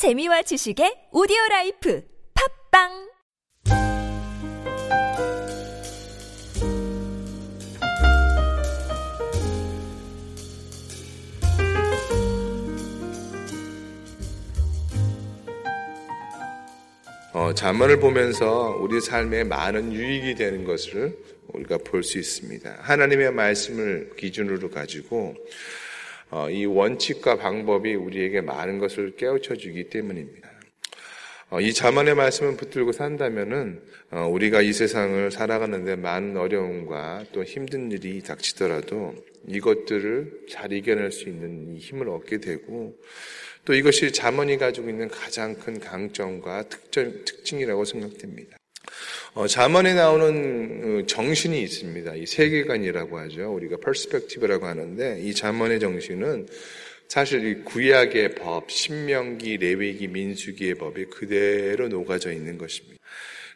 재미와 지식의 오디오 라이프 팟빵 어, 잠언을 보면서 우리 삶에 많은 유익이 되는 것을 우리가 볼 수 있습니다. 하나님의 말씀을 기준으로 가지고 어, 이 원칙과 방법이 우리에게 많은 것을 깨우쳐 주기 때문입니다. 어, 이 잠언의 말씀을 붙들고 산다면은 어, 우리가 이 세상을 살아가는데 많은 어려움과 또 힘든 일이 닥치더라도 이것들을 잘 이겨낼 수 있는 힘을 얻게 되고 또 이것이 잠언이 가지고 있는 가장 큰 강점과 특징, 특징이라고 생각됩니다. 어, 잠언에 나오는 정신이 있습니다. 이 세계관이라고 하죠. 우리가 perspective라고 하는데 이 잠언의 정신은 사실 이 구약의 법, 신명기, 레위기, 민수기의 법이 그대로 녹아져 있는 것입니다.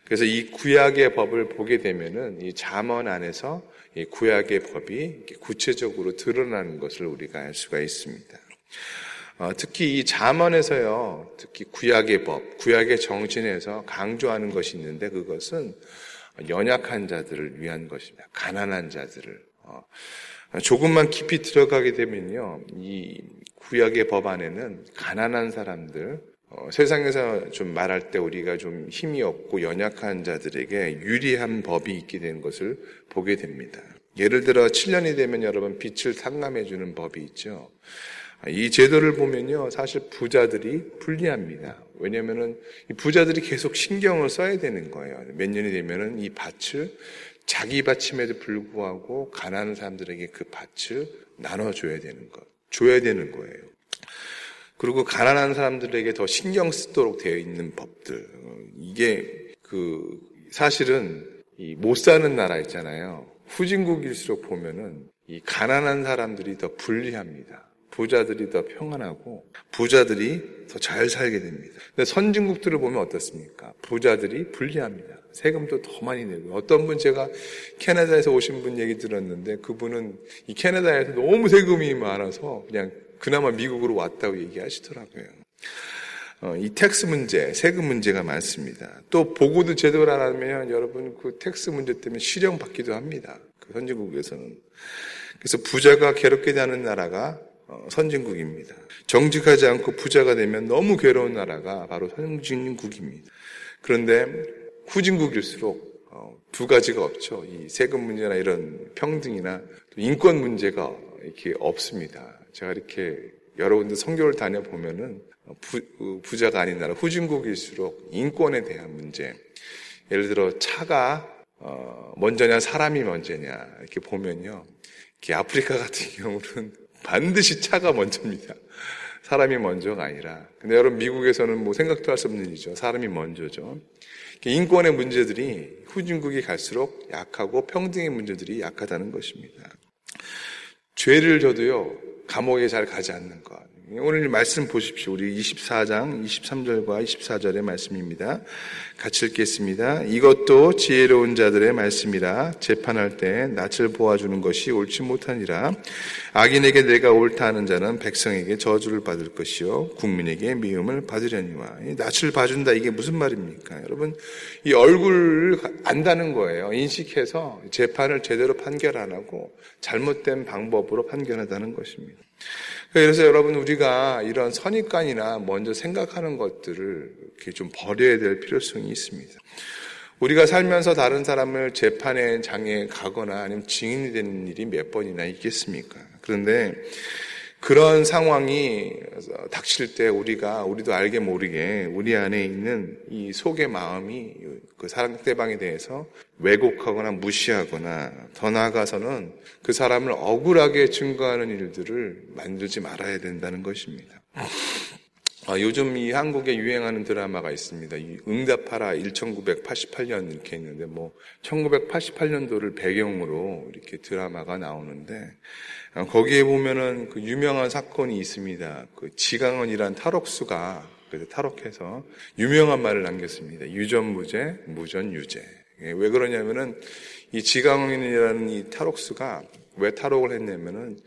그래서 이 구약의 법을 보게 되면은 이 잠언 안에서 이 구약의 법이 구체적으로 드러나는 것을 우리가 알 수가 있습니다. 어, 특히 이 잠언에서요, 특히 구약의 법, 구약의 정신에서 강조하는 것이 있는데 그것은 연약한 자들을 위한 것입니다. 가난한 자들을. 어, 조금만 깊이 들어가게 되면요, 이 구약의 법 안에는 가난한 사람들, 어, 세상에서 좀 말할 때 우리가 좀 힘이 없고 연약한 자들에게 유리한 법이 있게 되는 것을 보게 됩니다. 예를 들어 7년이 되면 여러분 빛을 탕감해 주는 법이 있죠. 이 제도를 보면요, 사실 부자들이 불리합니다. 왜냐면은 부자들이 계속 신경을 써야 되는 거예요. 몇 년이 되면은 이 밭을 자기 밭임에도 불구하고 가난한 사람들에게 그 밭을 나눠줘야 되는 것, 줘야 되는 거예요. 그리고 가난한 사람들에게 더 신경 쓰도록 되어 있는 법들. 이게 그 사실은 못 사는 나라 있잖아요. 후진국일수록 보면은 이 가난한 사람들이 더 불리합니다. 부자들이 더 평안하고 부자들이 더 잘 살게 됩니다. 근데 선진국들을 보면 어떻습니까? 부자들이 불리합니다. 세금도 더 많이 내고 어떤 분 제가 캐나다에서 오신 분 얘기 들었는데 그분은 이 캐나다에서 너무 세금이 많아서 그냥 그나마 미국으로 왔다고 얘기하시더라고요. 어, 이 tax 문제, 세금 문제가 많습니다. 또 보고도 제대로 안 하면 여러분 그 tax 문제 때문에 실형 받기도 합니다. 그 선진국에서는. 그래서 부자가 괴롭게 되는 나라가 어, 선진국입니다. 정직하지 않고 부자가 되면 너무 괴로운 나라가 바로 선진국입니다. 그런데 후진국일수록 어, 두 가지가 없죠. 이 세금 문제나 이런 평등이나 인권 문제가 이렇게 없습니다. 제가 이렇게 여러 군데 성교를 다녀보면은 부, 부자가 아닌 나라 후진국일수록 인권에 대한 문제 예를 들어 차가 어, 먼저냐 사람이 먼저냐 이렇게 보면요 이렇게 아프리카 같은 경우는 반드시 차가 먼저입니다. 사람이 먼저가 아니라. 근데 여러분 미국에서는 뭐 생각도 할 수 없는 일이죠. 사람이 먼저죠. 인권의 문제들이 후진국이 갈수록 약하고 평등의 문제들이 약하다는 것입니다. 죄를 져도요 감옥에 잘 가지 않는 것. 오늘 말씀 보십시오. 우리 24장 23절과 24절의 말씀입니다. 같이 읽겠습니다. 이것도 지혜로운 자들의 말씀이라 재판할 때 낯을 보아주는 것이 옳지 못하니라. 악인에게 내가 옳다 하는 자는 백성에게 저주를 받을 것이요 국민에게 미움을 받으려니와. 낯을 봐준다 이게 무슨 말입니까? 여러분 이 얼굴을 안다는 거예요. 인식해서 재판을 제대로 판결 안 하고 잘못된 방법으로 판결하다는 것입니다. 그래서 여러분 우리가 이런 선입관이나 먼저 생각하는 것들을 이렇게 좀 버려야 될 필요성이 있습니다. 우리가 살면서 다른 사람을 재판의 장에 가거나 아니면 증인이 되는 일이 몇 번이나 있겠습니까? 그런데 그런 상황이 닥칠 때 우리가 우리도 알게 모르게 우리 안에 있는 이 속의 마음이 그 상대방에 대해서 왜곡하거나 무시하거나 더 나아가서는 그 사람을 억울하게 증거하는 일들을 만들지 말아야 된다는 것입니다. 아, 요즘 이 한국에 유행하는 드라마가 있습니다. 응답하라 1988년 이렇게 있는데 뭐 1988년도를 배경으로 이렇게 드라마가 나오는데 아, 거기에 보면은 그 유명한 사건이 있습니다. 그 지강원이란 탈옥수가 그래서 탈옥해서 유명한 말을 남겼습니다. 유전무죄, 무전유죄. 예, 왜 그러냐면은 이 지강원이라는 이 탈옥수가 왜 탈옥을 했냐면은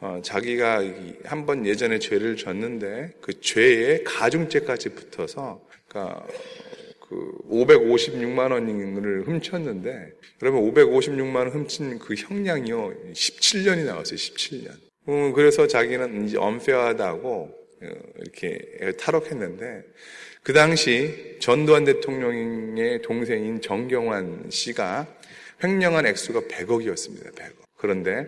어, 자기가 한 번 예전에 죄를 졌는데 그 죄에 가중죄까지 붙어서 그러니까 그 556만 원을 훔쳤는데 그러면 556만 원 훔친 그 형량이요 17년이 나왔어요 17년. 어, 그래서 자기는 이제 엄폐하다고 어, 이렇게 탈옥했는데 그 당시 전두환 대통령의 동생인 정경환 씨가 횡령한 액수가 100억이었습니다. 100억. 그런데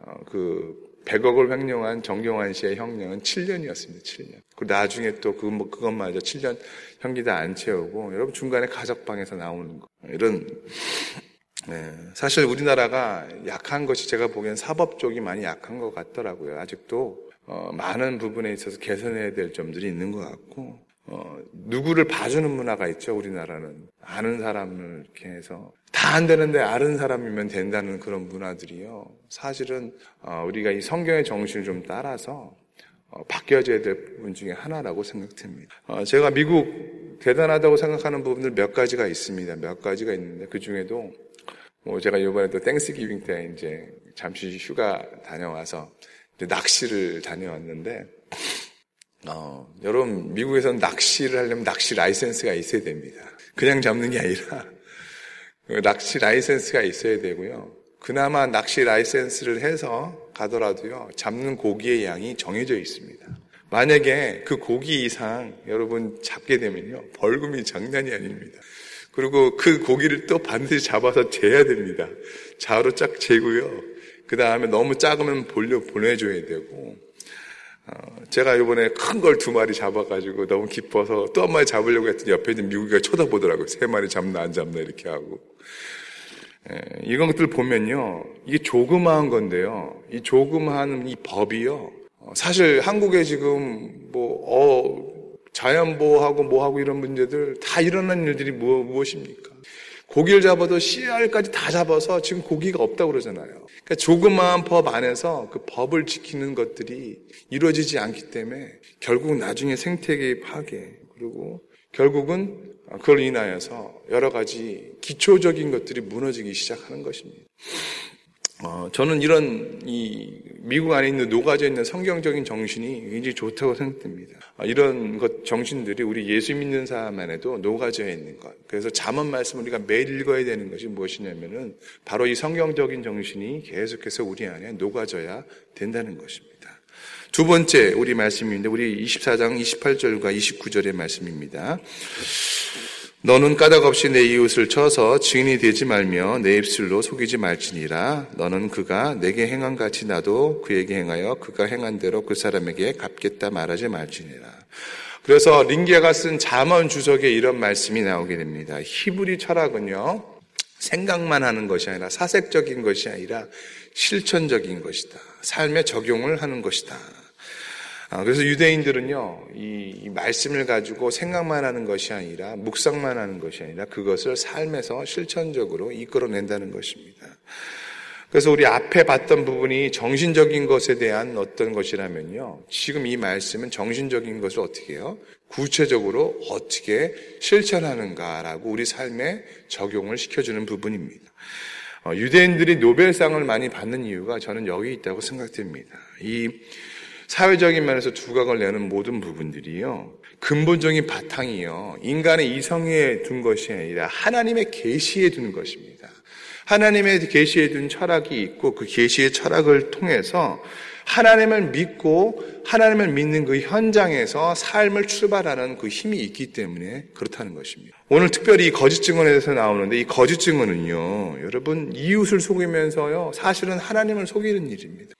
어, 그 100억을 횡령한 정경환 씨의 형량은 7년이었습니다. 7년. 그 나중에 또 그, 뭐, 그것마저 7년 형기 다안 채우고 여러분 중간에 가석방에서 나오는 거 이런 네, 사실 우리나라가 약한 것이 제가 보기엔 사법 쪽이 많이 약한 것 같더라고요. 아직도 어, 많은 부분에 있어서 개선해야 될 점들이 있는 것 같고 어, 누구를 봐주는 문화가 있죠, 우리나라는. 아는 사람을 이렇게 해서. 다 안 되는데 아는 사람이면 된다는 그런 문화들이요. 사실은, 어, 우리가 이 성경의 정신을 좀 따라서, 어, 바뀌어져야 될 부분 중에 하나라고 생각됩니다. 어, 제가 미국 대단하다고 생각하는 부분들 몇 가지가 있습니다. 몇 가지가 있는데, 그 중에도, 뭐 제가 이번에 또 Thanksgiving 때 이제 잠시 휴가 다녀와서 낚시를 다녀왔는데, 어, 여러분, 미국에서는 낚시를 하려면 낚시 라이센스가 있어야 됩니다. 그냥 잡는 게 아니라, 그 낚시 라이센스가 있어야 되고요. 그나마 낚시 라이센스를 해서 가더라도요, 잡는 고기의 양이 정해져 있습니다. 만약에 그 고기 이상 여러분 잡게 되면요, 벌금이 장난이 아닙니다. 그리고 그 고기를 또 반드시 잡아서 재야 됩니다. 자로 쫙 재고요. 그 다음에 너무 작으면 볼려 보내줘야 되고, 어, 제가 이번에 큰 걸 두 마리 잡아가지고 너무 기뻐서 또 한 마리 잡으려고 했더니 옆에 있는 미국이가 쳐다보더라고요. 세 마리 잡나 안 잡나 이렇게 하고. 예, 이런 것들 보면요. 이게 조그마한 건데요. 이 조그마한 이 법이요. 어, 사실 한국에 지금 뭐, 어, 자연보호하고 뭐하고 이런 문제들 다 일어난 일들이 뭐, 무엇입니까? 고기를 잡아도 씨알까지 다 잡아서 지금 고기가 없다고 그러잖아요. 그러니까 조그마한 법 안에서 그 법을 지키는 것들이 이루어지지 않기 때문에 결국 나중에 생태계의 파괴 그리고 결국은 그걸 인하여서 여러 가지 기초적인 것들이 무너지기 시작하는 것입니다. 어, 저는 이런 이 미국 안에 있는 녹아져 있는 성경적인 정신이 굉장히 좋다고 생각됩니다. 어, 이런 것 정신들이 우리 예수 믿는 사람 안에도 녹아져 있는 것. 그래서 잠언 말씀 우리가 매일 읽어야 되는 것이 무엇이냐면은 바로 이 성경적인 정신이 계속해서 우리 안에 녹아져야 된다는 것입니다. 두 번째 우리 말씀인데 우리 24장 28절과 29절의 말씀입니다. 너는 까닭 없이 내 이웃을 쳐서 증인이 되지 말며 내 입술로 속이지 말지니라. 너는 그가 내게 행한 같이 나도 그에게 행하여 그가 행한 대로 그 사람에게 갚겠다 말하지 말지니라. 그래서 링게가 쓴 잠언 주석에 이런 말씀이 나오게 됩니다. 히브리 철학은요, 생각만 하는 것이 아니라 사색적인 것이 아니라 실천적인 것이다. 삶에 적용을 하는 것이다. 아, 그래서 유대인들은요, 이, 이, 말씀을 가지고 생각만 하는 것이 아니라, 묵상만 하는 것이 아니라, 그것을 삶에서 실천적으로 이끌어낸다는 것입니다. 그래서 우리 앞에 봤던 부분이 정신적인 것에 대한 어떤 것이라면요, 지금 이 말씀은 정신적인 것을 어떻게 해요? 구체적으로 어떻게 실천하는가라고 우리 삶에 적용을 시켜주는 부분입니다. 어, 유대인들이 노벨상을 많이 받는 이유가 저는 여기 있다고 생각됩니다. 이 사회적인 면에서 두각을 내는 모든 부분들이요. 근본적인 바탕이요. 인간의 이성에 둔 것이 아니라 하나님의 계시에 둔 것입니다. 하나님의 계시에 둔 철학이 있고 그 계시의 철학을 통해서 하나님을 믿고 하나님을 믿는 그 현장에서 삶을 출발하는 그 힘이 있기 때문에 그렇다는 것입니다. 오늘 특별히 이 거짓 증언에 대해서 나오는데 이 거짓 증언은요, 여러분 이웃을 속이면서요, 사실은 하나님을 속이는 일입니다.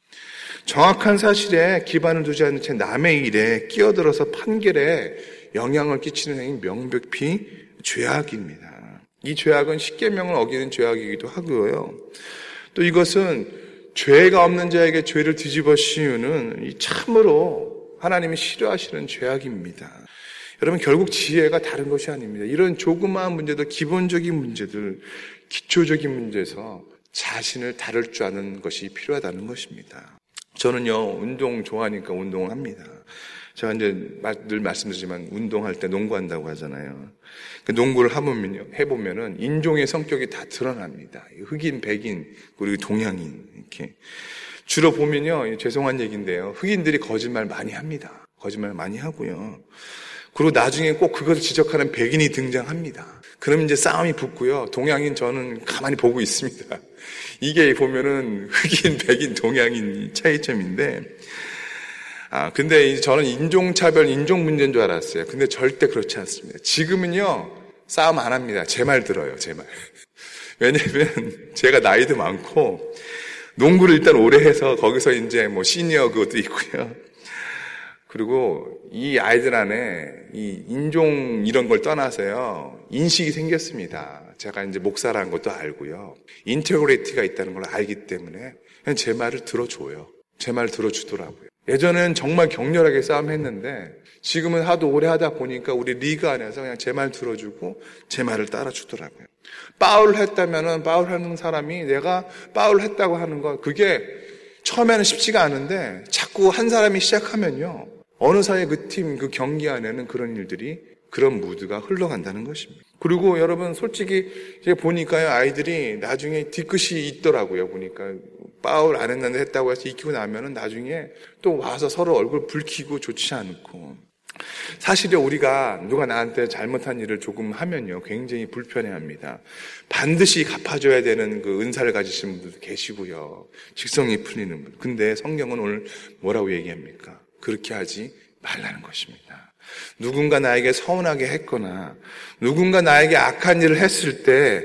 정확한 사실에 기반을 두지 않은 채 남의 일에 끼어들어서 판결에 영향을 끼치는 행위 명백히 죄악입니다. 이 죄악은 십계명을 어기는 죄악이기도 하고요. 또 이것은 죄가 없는 자에게 죄를 뒤집어 씌우는 참으로 하나님이 싫어하시는 죄악입니다. 여러분 결국 지혜가 다른 것이 아닙니다. 이런 조그마한 문제도 기본적인 문제들, 기초적인 문제에서 자신을 다룰 줄 아는 것이 필요하다는 것입니다. 저는요, 운동 좋아하니까 운동을 합니다. 제가 이제 늘 말씀드리지만 운동할 때 농구한다고 하잖아요. 그 농구를 해보면요, 해보면은 인종의 성격이 다 드러납니다. 흑인, 백인, 그리고 동양인, 이렇게. 주로 보면요, 죄송한 얘기인데요. 흑인들이 거짓말 많이 합니다. 거짓말 많이 하고요. 그리고 나중에 꼭 그것을 지적하는 백인이 등장합니다. 그럼 이제 싸움이 붙고요. 동양인 저는 가만히 보고 있습니다. 이게 보면은 흑인, 백인, 동양인 차이점인데, 아, 근데 저는 인종차별, 인종 문제인 줄 알았어요. 근데 절대 그렇지 않습니다. 지금은요, 싸움 안 합니다. 제 말 들어요, 제 말. 왜냐면 제가 나이도 많고, 농구를 일단 오래 해서 거기서 이제 뭐 시니어 그것도 있고요. 그리고 이 아이들 안에 이 인종 이런 걸 떠나서요. 인식이 생겼습니다. 제가 이제 목사라는 것도 알고요. integrity가 있다는 걸 알기 때문에 그냥 제 말을 들어줘요. 제 말을 들어주더라고요. 예전에는 정말 격렬하게 싸움했는데 지금은 하도 오래 하다 보니까 우리 리그 안에서 그냥 제 말 들어주고 제 말을 따라주더라고요. 빠울을 했다면은 빠울 하는 사람이 내가 빠울 했다고 하는 거 그게 처음에는 쉽지가 않은데 자꾸 한 사람이 시작하면요. 어느 사이에 그 팀, 그 경기 안에는 그런 일들이 그런 무드가 흘러간다는 것입니다. 그리고 여러분 솔직히 제가 보니까요 아이들이 나중에 뒤끝이 있더라고요 보니까 빠울 안 했는데 했다고 해서 익히고 나면은 나중에 또 와서 서로 얼굴 붉히고 좋지 않고 사실은 우리가 누가 나한테 잘못한 일을 조금 하면요 굉장히 불편해합니다. 반드시 갚아줘야 되는 그 은사를 가지신 분들도 계시고요 직성이 풀리는 분. 근데 성경은 오늘 뭐라고 얘기합니까? 그렇게 하지 말라는 것입니다. 누군가 나에게 서운하게 했거나 누군가 나에게 악한 일을 했을 때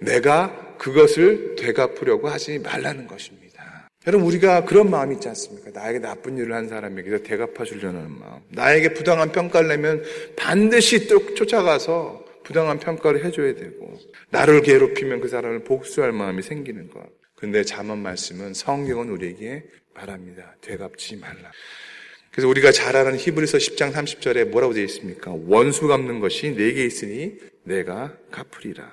내가 그것을 되갚으려고 하지 말라는 것입니다. 여러분 우리가 그런 마음이 있지 않습니까? 나에게 나쁜 일을 한 사람에게 되갚아 주려는 마음. 나에게 부당한 평가를 내면 반드시 또 쫓아가서 부당한 평가를 해줘야 되고 나를 괴롭히면 그 사람을 복수할 마음이 생기는 것. 근데 잠언 말씀은 성경은 우리에게 말합니다. 되갚지 말라. 그래서 우리가 잘 아는 히브리서 10장 30절에 뭐라고 되어 있습니까? 원수 갚는 것이 내게 있으니 내가 갚으리라.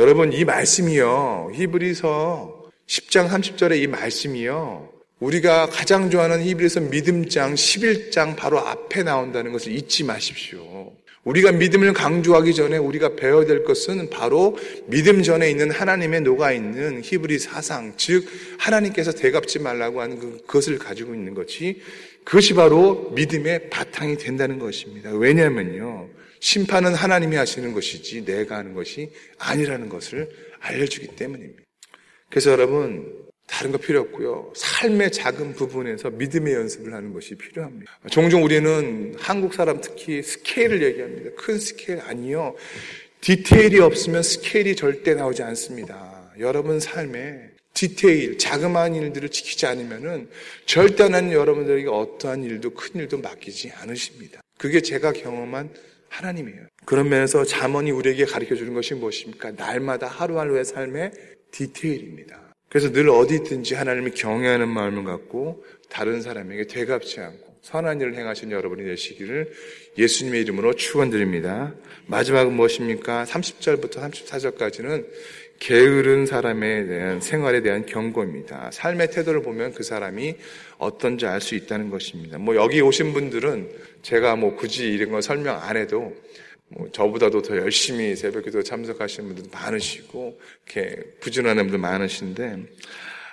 여러분 이 말씀이요. 히브리서 10장 30절에 이 말씀이요. 우리가 가장 좋아하는 히브리서 믿음장 11장 바로 앞에 나온다는 것을 잊지 마십시오. 우리가 믿음을 강조하기 전에 우리가 배워야 될 것은 바로 믿음 전에 있는 하나님의 녹아 있는 히브리 사상, 즉 하나님께서 되갚지 말라고 하는 그, 그것을 가지고 있는 것이 그것이 바로 믿음의 바탕이 된다는 것입니다. 왜냐하면요. 심판은 하나님이 하시는 것이지 내가 하는 것이 아니라는 것을 알려주기 때문입니다. 그래서 여러분, 다른 거 필요 없고요. 삶의 작은 부분에서 믿음의 연습을 하는 것이 필요합니다. 종종 우리는 한국 사람 특히 스케일을 얘기합니다. 큰 스케일 아니요. 디테일이 없으면 스케일이 절대 나오지 않습니다. 여러분 삶에 디테일, 자그마한 일들을 지키지 않으면은 절대 는 여러분들에게 어떠한 일도 큰 일도 맡기지 않으십니다. 그게 제가 경험한 하나님이에요. 그런 면에서 잠언이 우리에게 가르쳐 주는 것이 무엇입니까? 날마다 하루하루의 삶의 디테일입니다. 그래서 늘 어디 있든지 하나님을 경외하는 마음을 갖고 다른 사람에게 되갚지 않고 선한 일을 행하신 여러분이 되시기를 예수님의 이름으로 축원드립니다. 마지막은 무엇입니까? 30절부터 34절까지는 게으른 사람에 대한 생활에 대한 경고입니다. 삶의 태도를 보면 그 사람이 어떤지 알 수 있다는 것입니다. 뭐 여기 오신 분들은 제가 뭐 굳이 이런 거 설명 안 해도 뭐 저보다도 더 열심히 새벽 기도 참석하시는 분들도 많으시고 이렇게 부진하는 분들 많으신데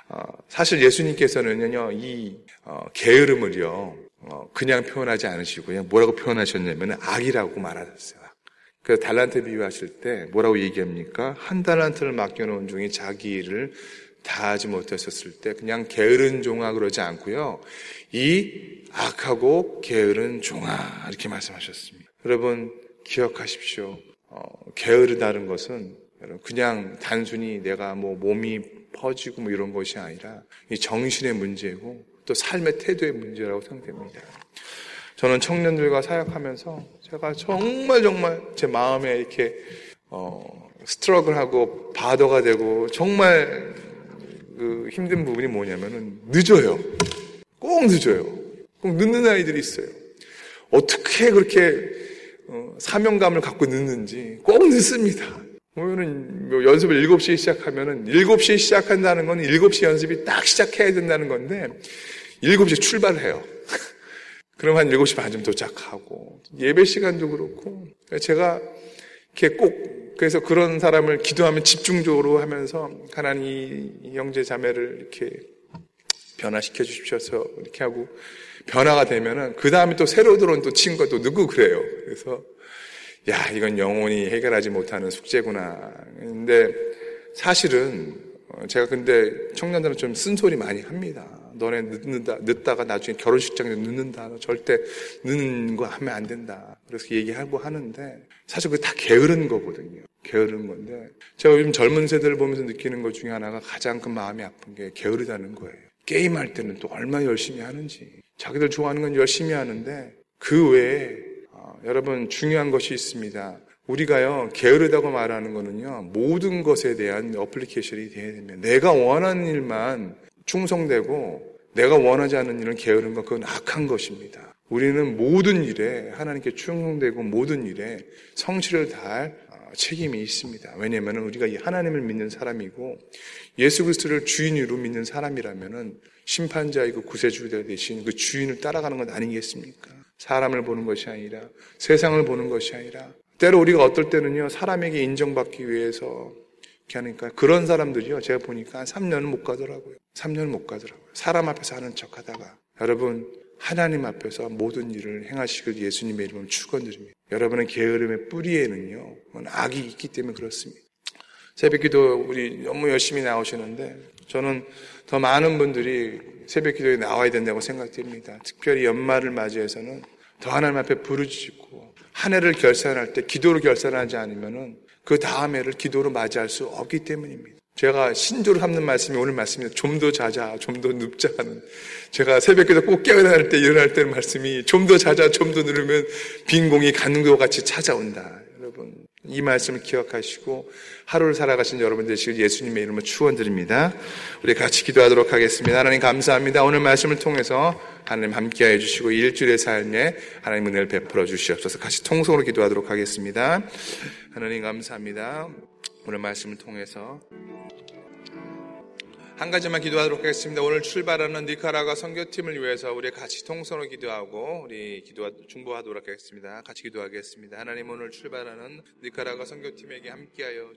어, 사실 예수님께서는요 이 어, 게으름을요 어, 그냥 표현하지 않으시고요 뭐라고 표현하셨냐면 악이라고 말하셨어요. 그 달란트 비유하실 때 뭐라고 얘기합니까? 한 달란트를 맡겨놓은 중에 자기 일을 다 하지 못하셨을 때 그냥 게으른 종아 그러지 않고요. 이 악하고 게으른 종아 이렇게 말씀하셨습니다. 여러분 기억하십시오. 어, 게으르다는 것은 그냥 단순히 내가 뭐 몸이 퍼지고 뭐 이런 것이 아니라 이 정신의 문제고 또 삶의 태도의 문제라고 생각됩니다. 저는 청년들과 사역하면서 제가 정말 정말 제 마음에 이렇게 어, 스트러글하고 바더가 되고 정말 그 힘든 부분이 뭐냐면은 늦어요. 꼭 늦어요. 꼭 늦는 아이들이 있어요. 어떻게 그렇게 어, 사명감을 갖고 늦는지 꼭 늦습니다. 보면은 뭐 연습을 7시에 시작하면은 7시에 시작한다는 건 7시 연습이 딱 시작해야 된다는 건데 7시에 출발을 해요. 그럼 한 7시 반쯤 도착하고 예배 시간도 그렇고 제가 이렇게 꼭 그래서 그런 사람을 기도하면 집중적으로 하면서 하나님 형제 자매를 이렇게 변화시켜 주십시오. 이렇게 하고 변화가 되면은 그 다음에 또 새로 들어온 또 친구가 또 누구 그래요. 그래서 야 이건 영원히 해결하지 못하는 숙제구나. 근데 사실은 어, 제가 근데 청년들은 좀 쓴소리 많이 합니다. 너네 늦는다, 늦다가 나중에 결혼식장에 늦는다. 너 절대 늦는 거 하면 안 된다. 그래서 얘기하고 하는데 사실 그게 다 게으른 거거든요. 게으른 건데 제가 요즘 젊은 세대를 보면서 느끼는 것 중에 하나가 가장 큰 마음이 아픈 게 게으르다는 거예요. 게임할 때는 또 얼마나 열심히 하는지 자기들 좋아하는 건 열심히 하는데 그 외에 어, 여러분 중요한 것이 있습니다. 우리가요 게으르다고 말하는 거는요 모든 것에 대한 어플리케이션이 돼야 됩니다. 내가 원하는 일만 충성되고 내가 원하지 않는 일은 게으른 것 그건 악한 것입니다. 우리는 모든 일에 하나님께 충성되고 모든 일에 성실을 다할 어, 책임이 있습니다. 왜냐하면 우리가 하나님을 믿는 사람이고 예수 그리스도를 주인으로 믿는 사람이라면은 심판자이고 구세주가 되신 그 주인을 따라가는 것 아니겠습니까? 사람을 보는 것이 아니라 세상을 보는 것이 아니라 때로 우리가 어떨 때는요 사람에게 인정받기 위해서 이렇게 하니까 그런 사람들이요 제가 보니까 3년을 못 가더라고요. 3년을 못 가더라고요. 사람 앞에서 하는 척 하다가 여러분 하나님 앞에서 모든 일을 행하시길 예수님의 이름으로 축원드립니다. 여러분의 게으름의 뿌리에는요 악이 있기 때문에 그렇습니다. 새벽기도 우리 너무 열심히 나오시는데 저는 더 많은 분들이 새벽기도에 나와야 된다고 생각됩니다. 특별히 연말을 맞이해서는 더 하나님 앞에 부르짖고 한 해를 결산할 때 기도로 결산하지 않으면은 그 다음 해를 기도로 맞이할 수 없기 때문입니다. 제가 신조를 삼는 말씀이 오늘 말씀이 좀더 자자, 좀 더 눕자 하는 제가 새벽기도 꼭 깨어날 때 일어날 때 말씀이 좀 더 자자, 좀 더 누르면 빈 공이 가는 것 같이 찾아온다. 여러분 이 말씀을 기억하시고 하루를 살아가신 여러분 되시길 예수님의 이름으로 축원드립니다. 우리 같이 기도하도록 하겠습니다. 하나님 감사합니다. 오늘 말씀을 통해서 하나님 함께해 주시고 일주일의 삶에 하나님 은혜를 베풀어 주시옵소서. 같이 통성으로 기도하도록 하겠습니다. 하나님 감사합니다. 오늘 말씀을 통해서 한 가지만 기도하도록 하겠습니다. 오늘 출발하는 니카라가 선교팀을 위해서 우리 같이 통성으로 기도하고 우리 기도 중보하도록 하겠습니다. 같이 기도하겠습니다. 하나님 오늘 출발하는 니카라가 선교팀에게 함께하여